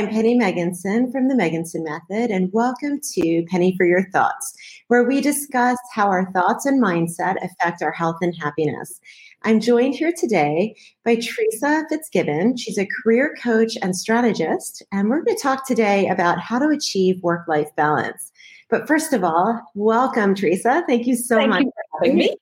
I'm Penny Megginson from the Megginson Method, and welcome to Penny for Your Thoughts, where we discuss how our thoughts and mindset affect our health and happiness. I'm joined here today by Teresa Fitzgibbon. She's a career coach and strategist, and we're going to talk today about how to achieve work life balance. But first of all, welcome, Teresa. Thank you so Thank much you for having me.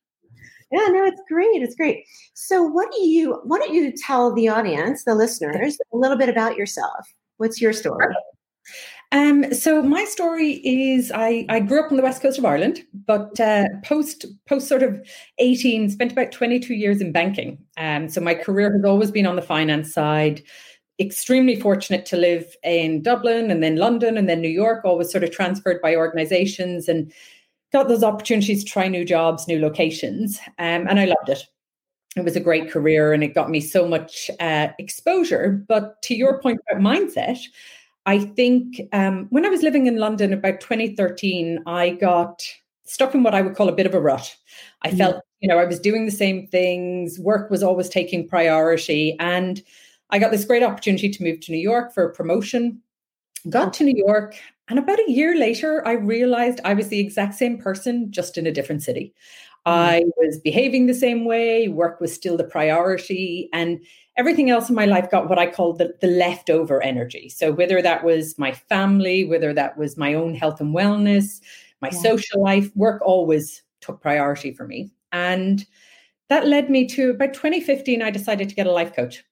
Yeah, no, it's great. It's great. So, what do you? Why don't you tell the audience, the listeners, a little bit about yourself? What's your story? Um, so my story is I, I grew up on the west coast of Ireland, but uh, post post sort of eighteen, spent about twenty two years in banking. Um, so my career has always been on the finance side. Extremely fortunate to live in Dublin and then London and then New York. Always sort of transferred by organisations and got those opportunities to try new jobs, new locations, um, and I loved it. It was a great career and it got me so much uh, exposure. But to your point about mindset, I think um, when I was living in London about 2013, I got stuck in what I would call a bit of a rut. I mm. felt, you know, I was doing the same things, work was always taking priority. And I got this great opportunity to move to New York for a promotion. Got to New York and about a year later, I realized I was the exact same person, just in a different city. Mm. I was behaving the same way, work was still the priority, and everything else in my life got what I call the, the leftover energy. So, whether that was my family, whether that was my own health and wellness, my yeah. social life, work always took priority for me. And that led me to about 2015, I decided to get a life coach.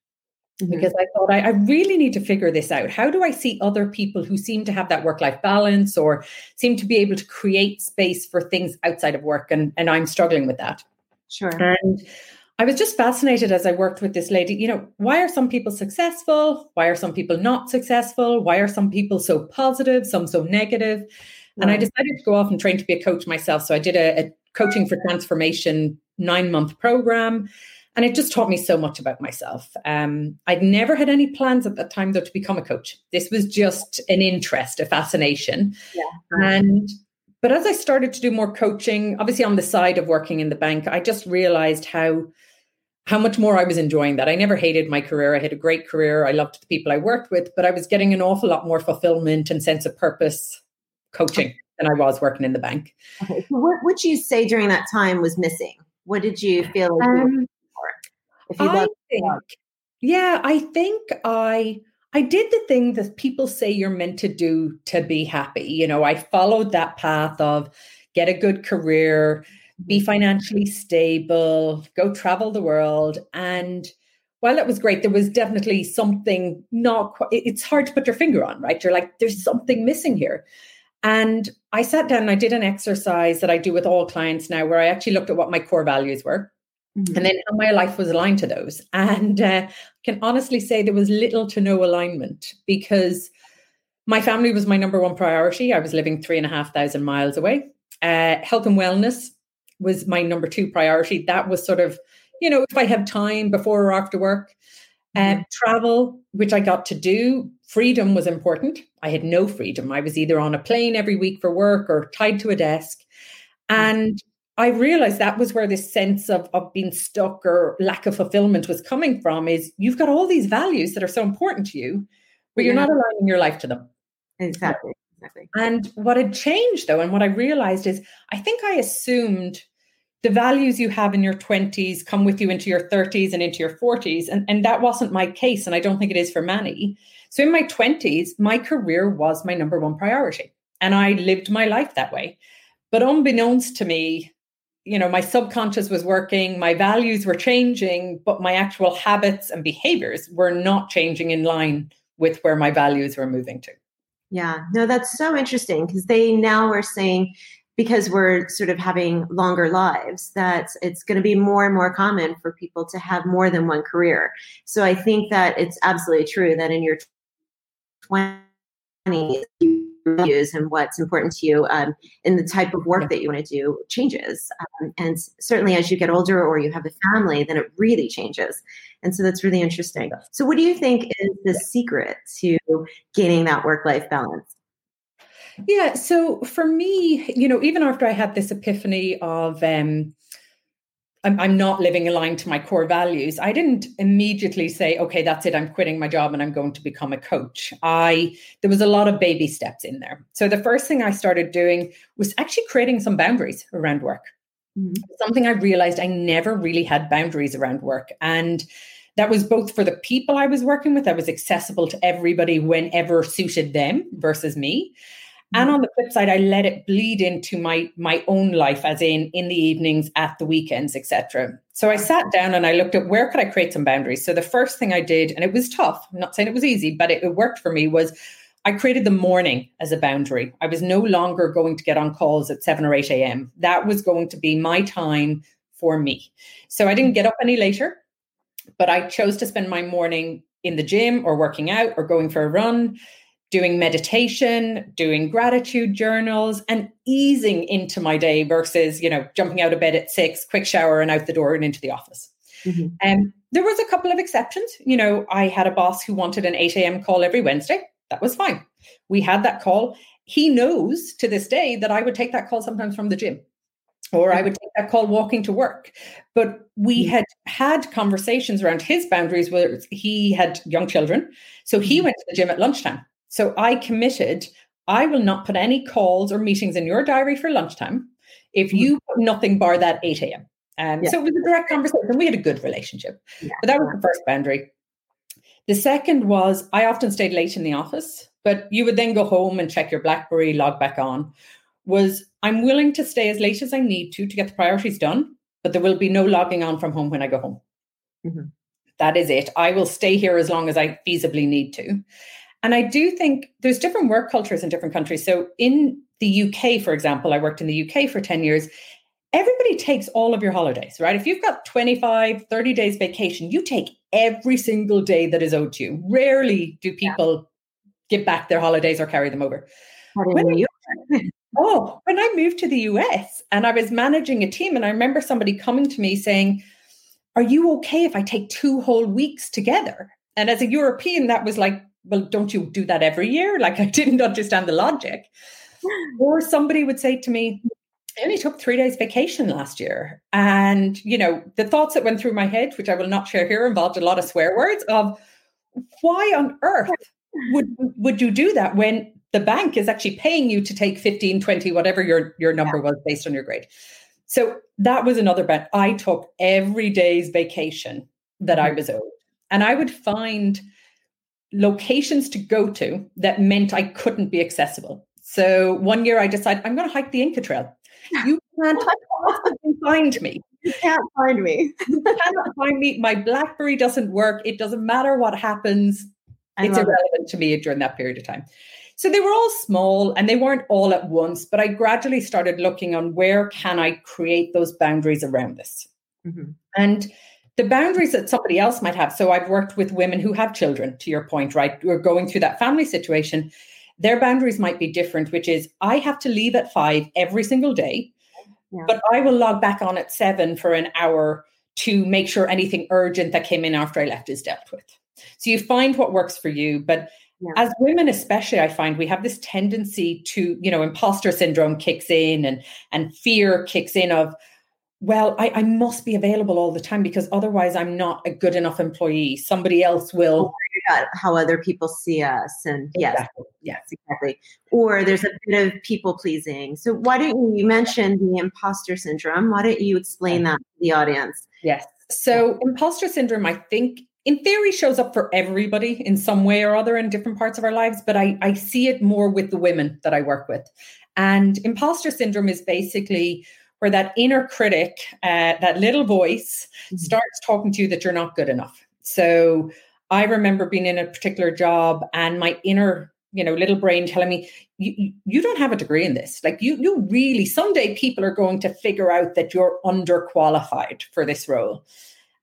Mm-hmm. Because I thought I, I, really need to figure this out. How do I see other people who seem to have that work life balance or seem to be able to create space for things outside of work? And, and I'm struggling with that. Sure. And I was just fascinated as I worked with this lady. You know, why are some people successful? Why are some people not successful? Why are some people so positive, some so negative? And I decided to go off and train to be a coach myself. So I did a, a coaching for transformation nine month program. And it just taught me so much about myself. Um, I'd never had any plans at that time, though, to become a coach. This was just an interest, a fascination. Yeah. And but as I started to do more coaching, obviously on the side of working in the bank, I just realized how how much more I was enjoying that. I never hated my career. I had a great career. I loved the people I worked with, but I was getting an awful lot more fulfillment and sense of purpose coaching than I was working in the bank. Okay. So what would you say during that time was missing? What did you feel like um, if you I think, yeah, I think I I did the thing that people say you're meant to do to be happy. You know, I followed that path of get a good career, be mm-hmm. financially stable, go travel the world. And while that was great, there was definitely something not quite, it's hard to put your finger on, right? You're like, there's something missing here. And I sat down and I did an exercise that I do with all clients now where I actually looked at what my core values were. Mm-hmm. And then how my life was aligned to those. And uh, can honestly say there was little to no alignment because my family was my number one priority. I was living three and a half thousand miles away. Uh, health and wellness was my number two priority. That was sort of, you know, if I have time before or after work. Uh, travel, which I got to do, freedom was important. I had no freedom. I was either on a plane every week for work or tied to a desk. Mm-hmm. And I realized that was where this sense of, of being stuck or lack of fulfillment was coming from is you've got all these values that are so important to you, but you're not aligning your life to them. Exactly. Exactly. And what had changed though, and what I realized is I think I assumed the values you have in your 20s come with you into your 30s and into your 40s. And, and that wasn't my case. And I don't think it is for many. So in my 20s, my career was my number one priority. And I lived my life that way. But unbeknownst to me, you know my subconscious was working my values were changing but my actual habits and behaviors were not changing in line with where my values were moving to. Yeah no that's so interesting because they now are saying because we're sort of having longer lives that it's going to be more and more common for people to have more than one career. So i think that it's absolutely true that in your 20s values and what's important to you um, in the type of work that you want to do changes. Um, and certainly as you get older or you have a family, then it really changes. And so that's really interesting. So, what do you think is the secret to gaining that work life balance? Yeah. So for me, you know, even after I had this epiphany of, um, I'm, I'm not living aligned to my core values, I didn't immediately say, okay, that's it. I'm quitting my job and I'm going to become a coach. I there was a lot of baby steps in there. So the first thing I started doing was actually creating some boundaries around work. Mm-hmm. Something I realized I never really had boundaries around work. And that was both for the people I was working with, that was accessible to everybody whenever suited them versus me. And mm. on the flip side, I let it bleed into my my own life, as in in the evenings, at the weekends, etc. So I sat mm. down and I looked at where could I create some boundaries. So the first thing I did, and it was tough. I'm not saying it was easy, but it, it worked for me. Was I created the morning as a boundary. I was no longer going to get on calls at seven or eight a.m. That was going to be my time for me. So I didn't mm. get up any later, but I chose to spend my morning in the gym or working out or going for a run doing meditation, doing gratitude journals, and easing into my day versus, you know, jumping out of bed at six, quick shower, and out the door and into the office. Mm-hmm. Um, there was a couple of exceptions. You know, I had a boss who wanted an 8 a.m. call every Wednesday. That was fine. We had that call. He knows to this day that I would take that call sometimes from the gym or I would take that call walking to work. But we mm-hmm. had had conversations around his boundaries where he had young children. So he mm-hmm. went to the gym at lunchtime. So I committed, I will not put any calls or meetings in your diary for lunchtime if mm-hmm. you put nothing bar that 8 a.m. Um, yeah. So it was a direct conversation. We had a good relationship. Yeah. But that was the first boundary. The second was I often stayed late in the office, but you would then go home and check your Blackberry, log back on. Was I'm willing to stay as late as I need to to get the priorities done, but there will be no logging on from home when I go home. Mm-hmm. That is it. I will stay here as long as I feasibly need to. And I do think there's different work cultures in different countries. So in the UK, for example, I worked in the UK for 10 years. Everybody takes all of your holidays, right? If you've got 25, 30 days vacation, you take every single day that is owed to you. Rarely do people yeah. give back their holidays or carry them over. When I, oh, when I moved to the US and I was managing a team, and I remember somebody coming to me saying, Are you okay if I take two whole weeks together? And as a European, that was like well, don't you do that every year? Like, I didn't understand the logic. Or somebody would say to me, I only took three days vacation last year. And, you know, the thoughts that went through my head, which I will not share here, involved a lot of swear words of why on earth would would you do that when the bank is actually paying you to take 15, 20, whatever your, your number was based on your grade. So that was another bet. I took every day's vacation that I mm-hmm. was owed. And I would find locations to go to that meant I couldn't be accessible. So one year I decided I'm going to hike the Inca Trail. You can't find me. You can't find me. you cannot find me. My BlackBerry doesn't work. It doesn't matter what happens. I it's irrelevant it. to me during that period of time. So they were all small and they weren't all at once, but I gradually started looking on where can I create those boundaries around this. Mm-hmm. And the boundaries that somebody else might have. So I've worked with women who have children, to your point, right? Who are going through that family situation. Their boundaries might be different, which is I have to leave at five every single day, yeah. but I will log back on at seven for an hour to make sure anything urgent that came in after I left is dealt with. So you find what works for you. But yeah. as women, especially, I find we have this tendency to, you know, imposter syndrome kicks in and and fear kicks in of, well, I, I, must be available all the time because otherwise I'm not a good enough employee. Somebody else will. how other people see us. And exactly. yes, yes, exactly. Or there's a bit of people pleasing. So why don't you, you mention the imposter syndrome? Why don't you explain that to the audience? Yes. So imposter syndrome, I think in theory shows up for everybody in some way or other in different parts of our lives, but I, I see it more with the women that I work with. And imposter syndrome is basically where that inner critic, uh, that little voice, mm-hmm. starts talking to you that you're not good enough. So I remember being in a particular job and my inner you know little brain telling me you, you don't have a degree in this like you you really someday people are going to figure out that you're underqualified for this role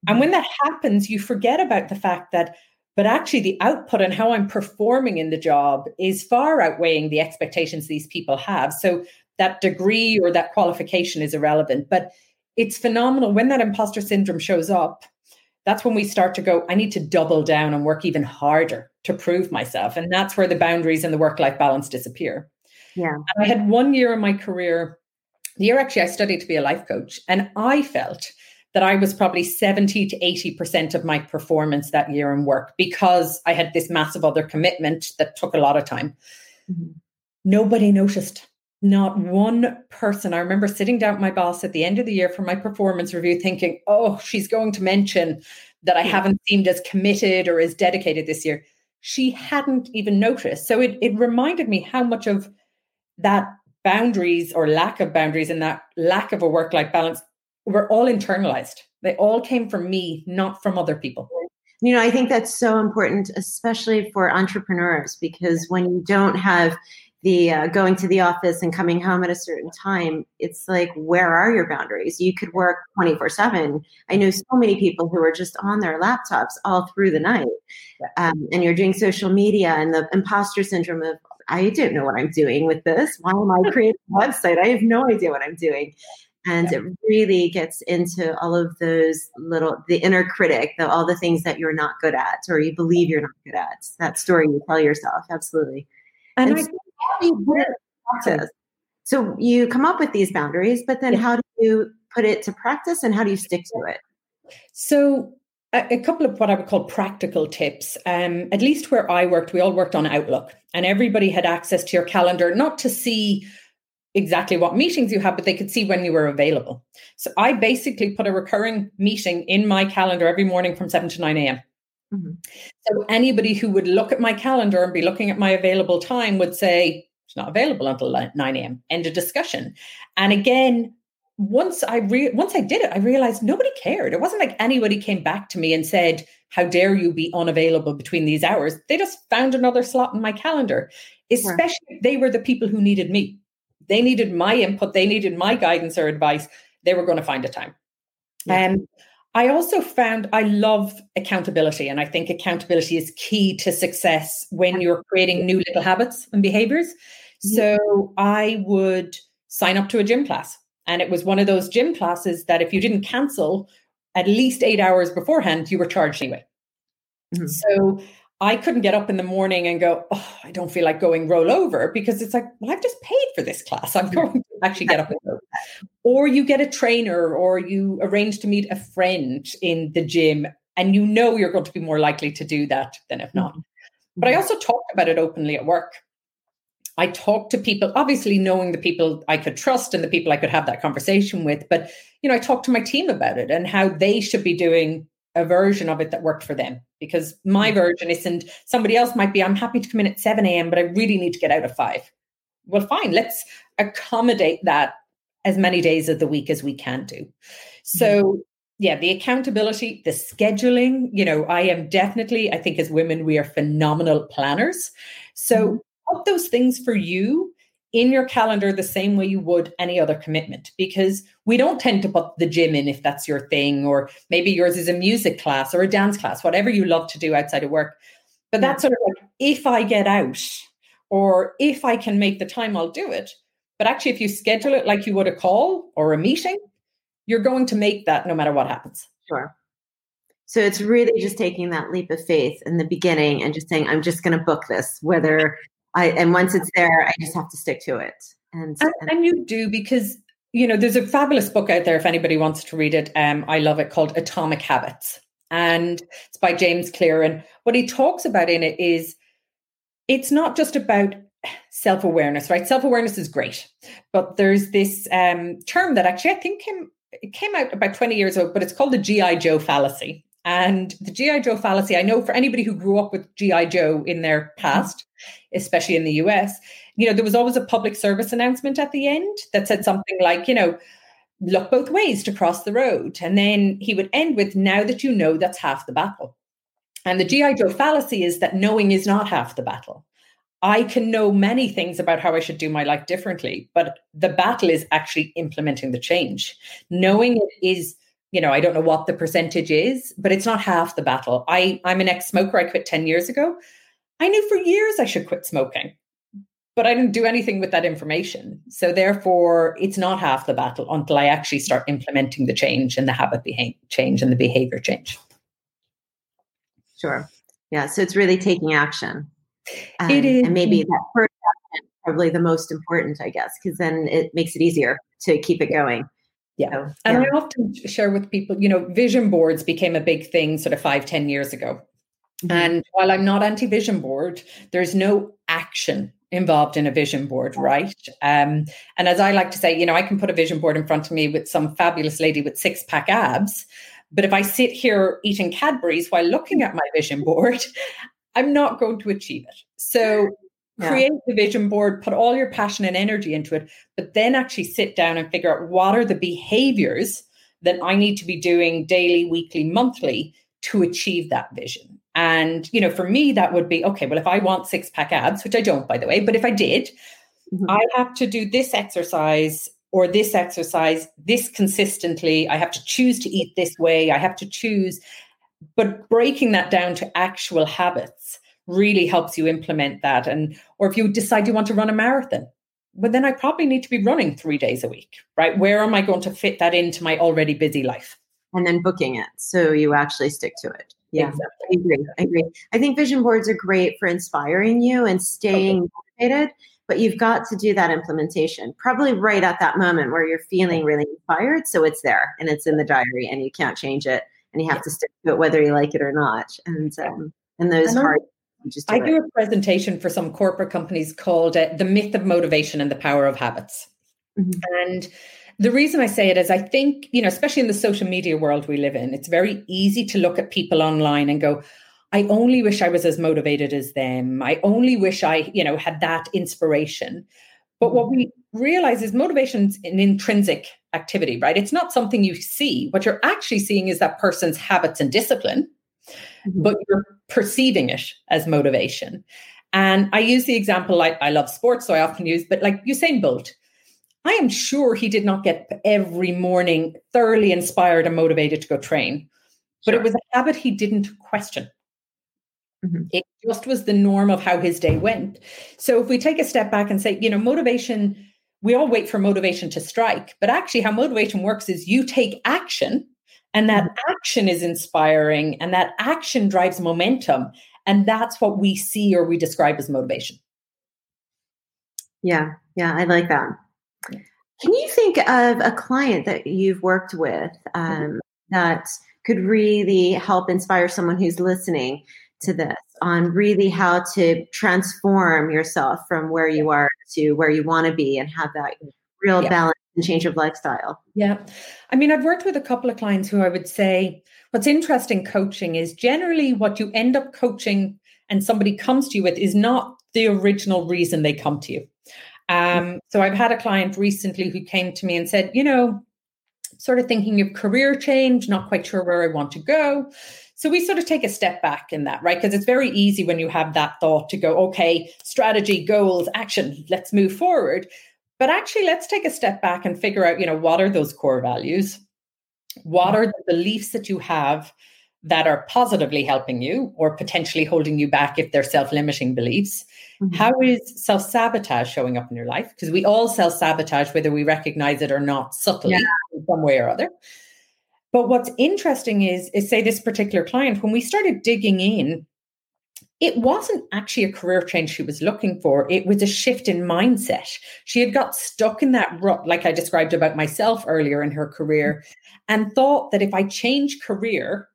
and when that happens you forget about the fact that but actually the output and how i'm performing in the job is far outweighing the expectations these people have so that degree or that qualification is irrelevant. But it's phenomenal when that imposter syndrome shows up. That's when we start to go, I need to double down and work even harder to prove myself. And that's where the boundaries and the work life balance disappear. Yeah. And I had one year in my career, the year actually I studied to be a life coach, and I felt that I was probably 70 to 80% of my performance that year in work because I had this massive other commitment that took a lot of time. Mm-hmm. Nobody noticed. Not one person. I remember sitting down with my boss at the end of the year for my performance review thinking, oh, she's going to mention that I haven't seemed as committed or as dedicated this year. She hadn't even noticed. So it, it reminded me how much of that boundaries or lack of boundaries and that lack of a work life balance were all internalized. They all came from me, not from other people. You know, I think that's so important, especially for entrepreneurs, because when you don't have the uh, going to the office and coming home at a certain time, it's like, where are your boundaries? You could work 24 7. I know so many people who are just on their laptops all through the night. Um, and you're doing social media and the imposter syndrome of, I don't know what I'm doing with this. Why am I creating a website? I have no idea what I'm doing. And yeah. it really gets into all of those little, the inner critic, the, all the things that you're not good at or you believe you're not good at. That story you tell yourself. Absolutely. And, and I, so process. So you come up with these boundaries, but then yeah. how do you put it to practice and how do you stick to it? So a, a couple of what I would call practical tips. Um, at least where I worked, we all worked on Outlook, and everybody had access to your calendar, not to see exactly what meetings you had, but they could see when you were available. So I basically put a recurring meeting in my calendar every morning from 7 to 9 a.m. Mm-hmm. So anybody who would look at my calendar and be looking at my available time would say, it's not available until 9 a.m. End of discussion. And again, once I re- once I did it, I realized nobody cared. It wasn't like anybody came back to me and said, "How dare you be unavailable between these hours?" They just found another slot in my calendar. Especially they were the people who needed me. They needed my input. They needed my guidance or advice. They were going to find a time. And um, I also found I love accountability, and I think accountability is key to success when you're creating new little habits and behaviors. So I would sign up to a gym class, and it was one of those gym classes that if you didn't cancel at least eight hours beforehand, you were charged anyway. Mm-hmm. So I couldn't get up in the morning and go, oh, I don't feel like going roll over because it's like, well, I've just paid for this class. I'm going to actually get up and go. Or you get a trainer or you arrange to meet a friend in the gym and you know you're going to be more likely to do that than if not. Mm-hmm. But I mm-hmm. also talked about it openly at work. I talked to people, obviously knowing the people I could trust and the people I could have that conversation with. But, you know, I talked to my team about it and how they should be doing a version of it that worked for them because my mm. version isn't somebody else might be i'm happy to come in at 7 a.m but i really need to get out at 5 well fine let's accommodate that as many days of the week as we can do so mm. yeah the accountability the scheduling you know i am definitely i think as women we are phenomenal planners so mm. put those things for you in your calendar the same way you would any other commitment because we don't tend to put the gym in if that's your thing or maybe yours is a music class or a dance class whatever you love to do outside of work. But that's sort of like if i get out or if i can make the time i'll do it. But actually if you schedule it like you would a call or a meeting you're going to make that no matter what happens. Sure. So it's really just taking that leap of faith in the beginning and just saying i'm just going to book this whether I and once it's there, I just have to stick to it. And, and, and you do because you know there's a fabulous book out there if anybody wants to read it. Um, I love it called Atomic Habits, and it's by James Clear. And what he talks about in it is it's not just about self awareness, right? Self awareness is great, but there's this um, term that actually I think came it came out about 20 years ago, but it's called the GI Joe fallacy. And the GI Joe fallacy, I know for anybody who grew up with GI Joe in their past, especially in the US, you know, there was always a public service announcement at the end that said something like, you know, look both ways to cross the road. And then he would end with, now that you know, that's half the battle. And the GI Joe fallacy is that knowing is not half the battle. I can know many things about how I should do my life differently, but the battle is actually implementing the change. Knowing it is you know, I don't know what the percentage is, but it's not half the battle. I, I'm an ex smoker. I quit 10 years ago. I knew for years I should quit smoking, but I didn't do anything with that information. So therefore, it's not half the battle until I actually start implementing the change and the habit change and the behavior change. Sure. Yeah. So it's really taking action. Um, it is. And maybe that first action is probably the most important, I guess, because then it makes it easier to keep it going. Yeah. So, and I often share with people, you know, vision boards became a big thing sort of five, ten years ago. Mm-hmm. And while I'm not anti vision board, there's no action involved in a vision board, right? Um, and as I like to say, you know, I can put a vision board in front of me with some fabulous lady with six pack abs. But if I sit here eating Cadbury's while looking at my vision board, I'm not going to achieve it. So yeah. create the vision board, put all your passion and energy into it, but then actually sit down and figure out what are the behaviors that I need to be doing daily, weekly, monthly to achieve that vision. And, you know, for me, that would be okay, well, if I want six pack abs, which I don't, by the way, but if I did, mm-hmm. I have to do this exercise or this exercise this consistently. I have to choose to eat this way. I have to choose. But breaking that down to actual habits really helps you implement that. And, or if you decide you want to run a marathon, well, then I probably need to be running three days a week, right? Where am I going to fit that into my already busy life? And then booking it so you actually stick to it. Yeah, exactly. I agree. I agree. I think vision boards are great for inspiring you and staying okay. motivated, but you've got to do that implementation probably right at that moment where you're feeling really inspired. So it's there and it's in the diary and you can't change it and you have to stick to it whether you like it or not. And um, and those and hard just do I it. do a presentation for some corporate companies called uh, The Myth of Motivation and the Power of Habits. Mm-hmm. And the reason I say it is I think, you know, especially in the social media world we live in, it's very easy to look at people online and go, I only wish I was as motivated as them. I only wish I, you know, had that inspiration. But what we realize is motivation is an intrinsic activity, right? It's not something you see. What you're actually seeing is that person's habits and discipline mm-hmm. but you're perceiving it as motivation. And I use the example like I love sports, so I often use, but like Usain Bolt, I am sure he did not get every morning thoroughly inspired and motivated to go train, but it was a habit he didn't question. Mm-hmm. It just was the norm of how his day went. So if we take a step back and say, you know, motivation, we all wait for motivation to strike, but actually, how motivation works is you take action and that mm-hmm. action is inspiring and that action drives momentum. And that's what we see or we describe as motivation. Yeah, yeah, I like that. Can you think of a client that you've worked with mm-hmm. um, mm-hmm. that could really help inspire someone who's listening to this on really how to transform yourself from where you are to where you want to be and have that real yeah. balance and change of lifestyle. Yeah. I mean, I've worked with a couple of clients who I would say what's interesting coaching is generally what you end up coaching and somebody comes to you with is not the original reason they come to you. Um, so I've had a client recently who came to me and said, you know, sort of thinking of career change, not quite sure where I want to go. So we sort of take a step back in that, right? Because it's very easy when you have that thought to go, okay, strategy, goals, action, let's move forward. But actually, let's take a step back and figure out, you know, what are those core values? What are the beliefs that you have that are positively helping you or potentially holding you back if they're self limiting beliefs? Mm-hmm. How is self sabotage showing up in your life? Because we all self sabotage, whether we recognize it or not, subtly yeah. in some way or other. But what's interesting is, is say this particular client, when we started digging in it wasn't actually a career change she was looking for. It was a shift in mindset. She had got stuck in that rut, like I described about myself earlier in her career, and thought that if I change career,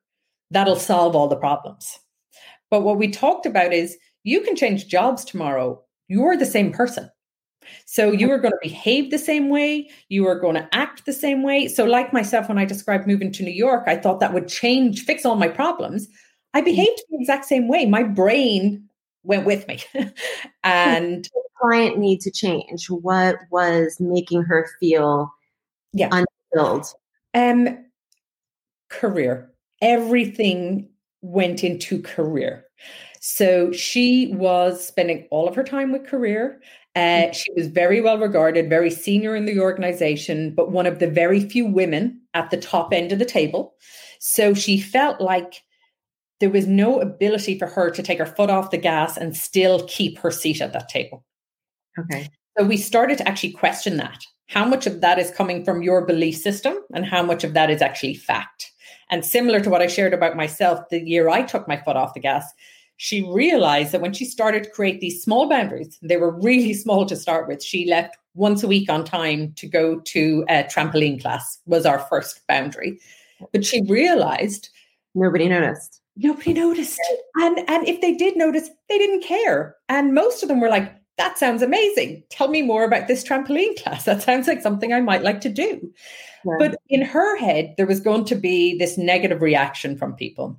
that'll solve all the problems. But what we talked about is you can change jobs tomorrow. You're the same person. So you are going to behave the same way. You are going to act the same way. So, like myself, when I described moving to New York, I thought that would change, fix all my problems. I mm. behaved the exact same way. My brain went with me. and the client need to change. What was making her feel yeah. unfulfilled? Um career. Everything went into career. So she was spending all of her time with career. Uh, she was very well regarded, very senior in the organization, but one of the very few women at the top end of the table. So she felt like there was no ability for her to take her foot off the gas and still keep her seat at that table. Okay. So we started to actually question that. How much of that is coming from your belief system and how much of that is actually fact? And similar to what I shared about myself, the year I took my foot off the gas, she realized that when she started to create these small boundaries, they were really small to start with. She left once a week on time to go to a trampoline class was our first boundary. But she realized nobody noticed. Nobody noticed. And and if they did notice, they didn't care. And most of them were like, that sounds amazing. Tell me more about this trampoline class. That sounds like something I might like to do. Yeah. But in her head, there was going to be this negative reaction from people.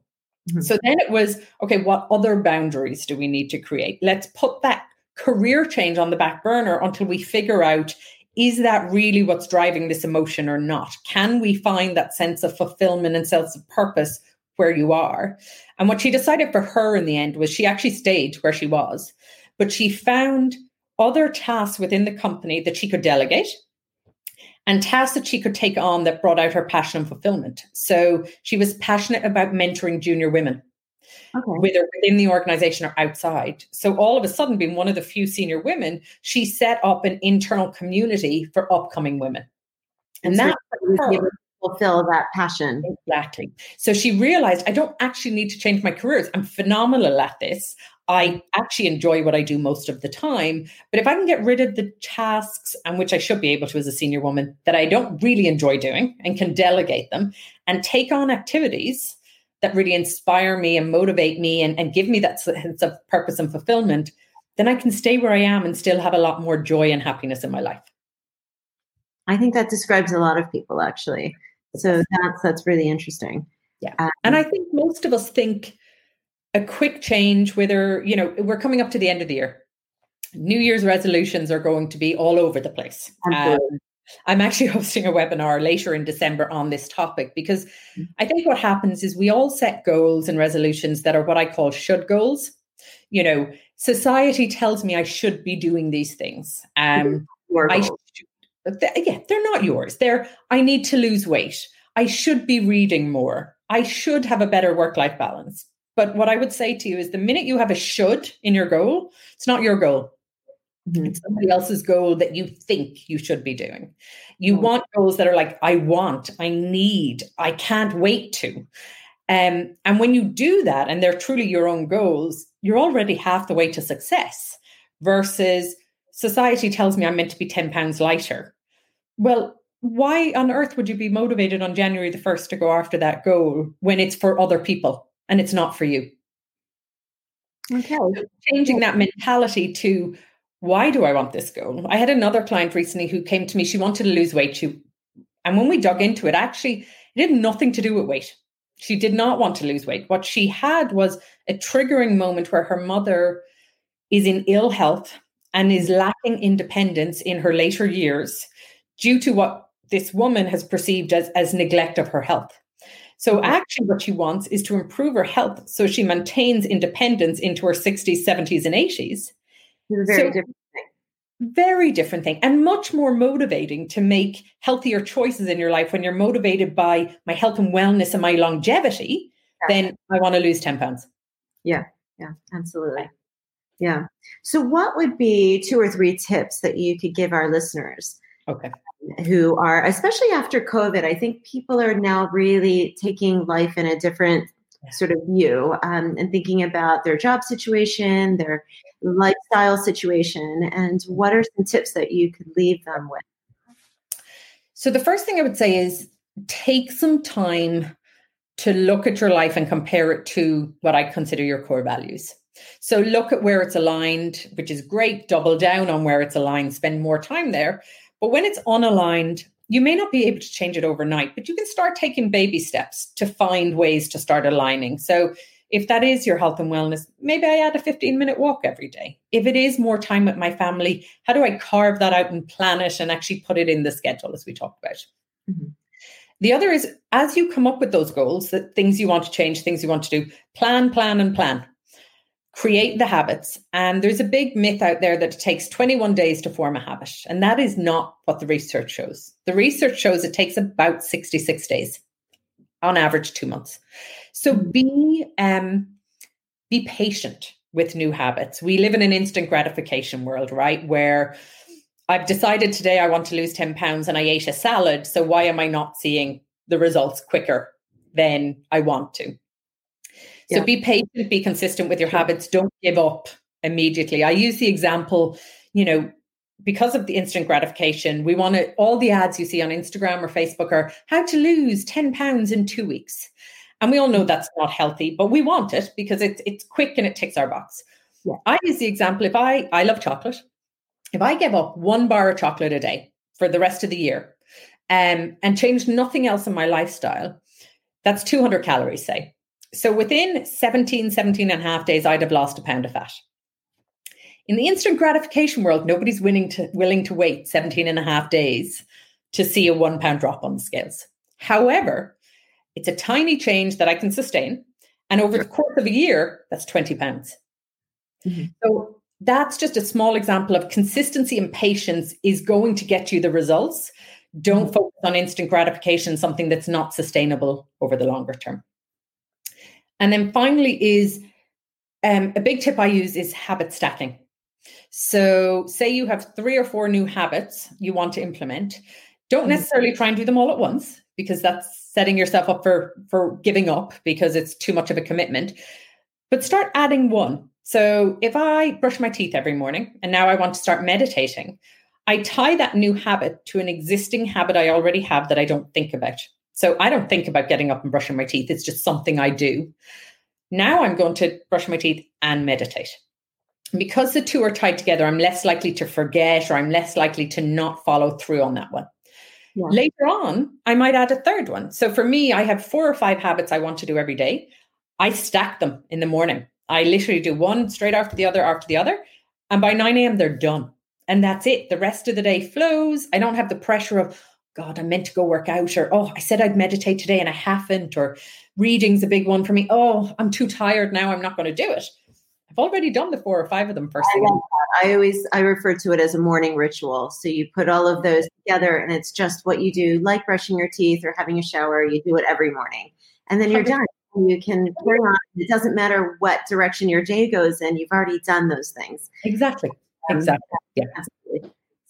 Mm-hmm. So then it was okay, what other boundaries do we need to create? Let's put that career change on the back burner until we figure out is that really what's driving this emotion or not? Can we find that sense of fulfillment and sense of purpose where you are? And what she decided for her in the end was she actually stayed where she was, but she found other tasks within the company that she could delegate and tasks that she could take on that brought out her passion and fulfillment. So she was passionate about mentoring junior women. Okay. Whether within the organization or outside. So all of a sudden, being one of the few senior women, she set up an internal community for upcoming women. And so that fulfill that passion. Exactly. So she realized I don't actually need to change my careers. I'm phenomenal at this. I actually enjoy what I do most of the time. But if I can get rid of the tasks, and which I should be able to as a senior woman, that I don't really enjoy doing and can delegate them and take on activities that really inspire me and motivate me and, and give me that sense of purpose and fulfillment, then I can stay where I am and still have a lot more joy and happiness in my life. I think that describes a lot of people actually. So that's that's really interesting. Yeah. Um, and I think most of us think a quick change, whether, you know, we're coming up to the end of the year. New Year's resolutions are going to be all over the place. Um, I'm actually hosting a webinar later in December on this topic because mm. I think what happens is we all set goals and resolutions that are what I call should goals. You know, society tells me I should be doing these things. Um, I should, yeah, they're not yours. They're I need to lose weight. I should be reading more. I should have a better work life balance. But what I would say to you is the minute you have a should in your goal, it's not your goal. Mm-hmm. It's somebody else's goal that you think you should be doing. You mm-hmm. want goals that are like, I want, I need, I can't wait to. Um, and when you do that and they're truly your own goals, you're already half the way to success versus society tells me I'm meant to be 10 pounds lighter. Well, why on earth would you be motivated on January the 1st to go after that goal when it's for other people and it's not for you? Okay. So changing that mentality to why do I want this goal? I had another client recently who came to me. She wanted to lose weight. She, and when we dug into it, actually, it had nothing to do with weight. She did not want to lose weight. What she had was a triggering moment where her mother is in ill health and is lacking independence in her later years due to what this woman has perceived as, as neglect of her health. So, actually, what she wants is to improve her health so she maintains independence into her 60s, 70s, and 80s very so, different thing. Very different thing, and much more motivating to make healthier choices in your life when you're motivated by my health and wellness and my longevity. Yeah. Then I want to lose ten pounds. Yeah, yeah, absolutely. Yeah. So, what would be two or three tips that you could give our listeners? Okay. Who are, especially after COVID, I think people are now really taking life in a different sort of view um, and thinking about their job situation, their lifestyle situation, and what are some tips that you could leave them with? So, the first thing I would say is take some time to look at your life and compare it to what I consider your core values. So, look at where it's aligned, which is great, double down on where it's aligned, spend more time there. But when it's unaligned, you may not be able to change it overnight, but you can start taking baby steps to find ways to start aligning. So, if that is your health and wellness, maybe I add a 15 minute walk every day. If it is more time with my family, how do I carve that out and plan it and actually put it in the schedule as we talked about? Mm-hmm. The other is as you come up with those goals, the things you want to change, things you want to do, plan, plan, and plan create the habits. And there's a big myth out there that it takes 21 days to form a habit. And that is not what the research shows. The research shows it takes about 66 days, on average, two months. So mm-hmm. be um, be patient with new habits. We live in an instant gratification world, right? Where I've decided today I want to lose 10 pounds and I ate a salad. So why am I not seeing the results quicker than I want to? So yeah. be patient, be consistent with your habits. Don't give up immediately. I use the example, you know, because of the instant gratification, we want to, all the ads you see on Instagram or Facebook are how to lose 10 pounds in two weeks. And we all know that's not healthy, but we want it because it's it's quick and it ticks our box. Yeah. I use the example if I I love chocolate. If I give up one bar of chocolate a day for the rest of the year um, and change nothing else in my lifestyle, that's 200 calories, say. So within 17, 17 and a half days, I'd have lost a pound of fat. In the instant gratification world, nobody's willing to, willing to wait 17 and a half days to see a one pound drop on the scales. However, it's a tiny change that I can sustain. And over the course of a year, that's 20 pounds. Mm-hmm. So that's just a small example of consistency and patience is going to get you the results. Don't mm-hmm. focus on instant gratification, something that's not sustainable over the longer term. And then finally, is um, a big tip I use is habit stacking. So, say you have three or four new habits you want to implement. Don't mm-hmm. necessarily try and do them all at once because that's setting yourself up for for giving up because it's too much of a commitment. But start adding one. So, if I brush my teeth every morning and now I want to start meditating, I tie that new habit to an existing habit I already have that I don't think about. So I don't think about getting up and brushing my teeth. It's just something I do. Now I'm going to brush my teeth and meditate. Because the two are tied together, I'm less likely to forget or I'm less likely to not follow through on that one. Yeah. Later on, I might add a third one. So for me, I have four or five habits I want to do every day. I stack them in the morning. I literally do one straight after the other after the other. And by 9 a.m., they're done. And that's it. The rest of the day flows. I don't have the pressure of, God, I meant to go work out, or oh, I said I'd meditate today and I haven't, or reading's a big one for me. Oh, I'm too tired now. I'm not going to do it. I've already done the four or five of them first. I, I always I refer to it as a morning ritual. So you put all of those together, and it's just what you do, like brushing your teeth or having a shower. You do it every morning, and then you're done. You can carry on. It doesn't matter what direction your day goes in. You've already done those things. Exactly. Um, exactly. Yeah.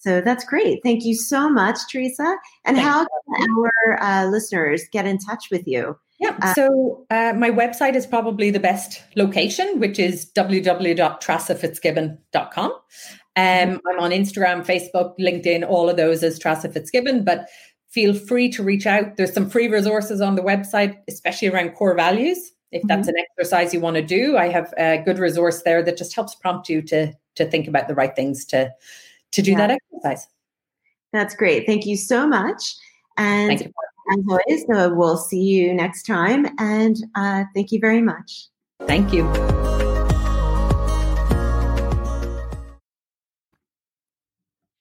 So that's great. Thank you so much, Teresa. And how can our uh, listeners get in touch with you? Yeah. Uh, so uh, my website is probably the best location, which is www.treasafitzgibbon.com. Um, mm-hmm. I'm on Instagram, Facebook, LinkedIn, all of those as Treasa Fitzgibbon, but feel free to reach out. There's some free resources on the website, especially around core values. If that's mm-hmm. an exercise you want to do, I have a good resource there that just helps prompt you to to think about the right things to to do yeah. that exercise. That's great. Thank you so much. And as always, so we'll see you next time. And uh, thank you very much. Thank you.